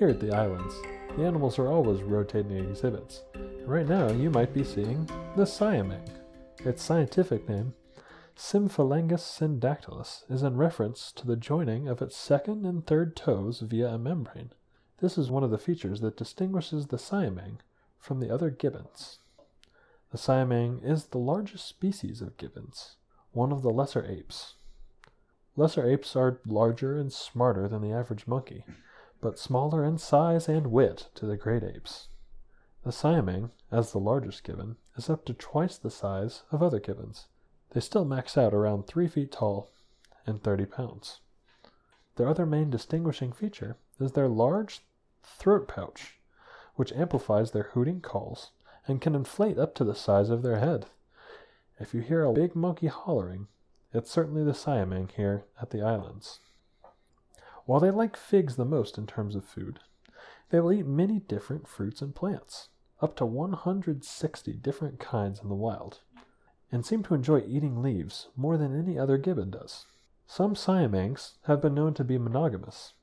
Here at the islands, the animals are always rotating exhibits. Right now, you might be seeing the siamang. Its scientific name, Symphalangus syndactylus, is in reference to the joining of its second and third toes via a membrane. This is one of the features that distinguishes the siamang from the other gibbons. The siamang is the largest species of gibbons, one of the lesser apes. Lesser apes are larger and smarter than the average monkey, but smaller in size and wit to the great apes. The siamang, as the largest gibbon, is up to twice the size of other gibbons. They still max out around 3 feet tall and 30 pounds. Their other main distinguishing feature is their large throat pouch, which amplifies their hooting calls and can inflate up to the size of their head. If you hear a big monkey hollering, it's certainly the siamang here at the islands. While they like figs the most in terms of food, they will eat many different fruits and plants, up to 160 different kinds in the wild, and seem to enjoy eating leaves more than any other gibbon does. Some siamangs have been known to be monogamous,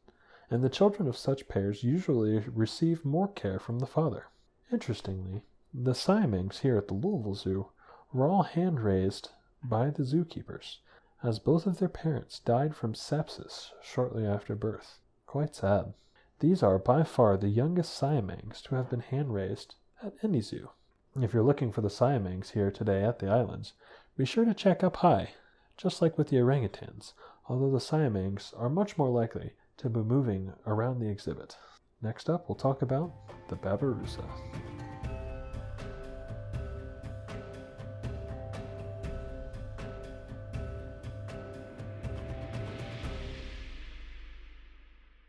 and the children of such pairs usually receive more care from the father. Interestingly, the siamangs here at the Louisville Zoo were all hand raised by the zookeepers, as both of their parents died from sepsis shortly after birth. Quite sad. These are by far the youngest siamangs to have been hand raised at any zoo. If you're looking for the siamangs here today at the islands, be sure to check up high, just like with the orangutans, although the siamangs are much more likely to be moving around the exhibit. Next up, we'll talk about the babirusa.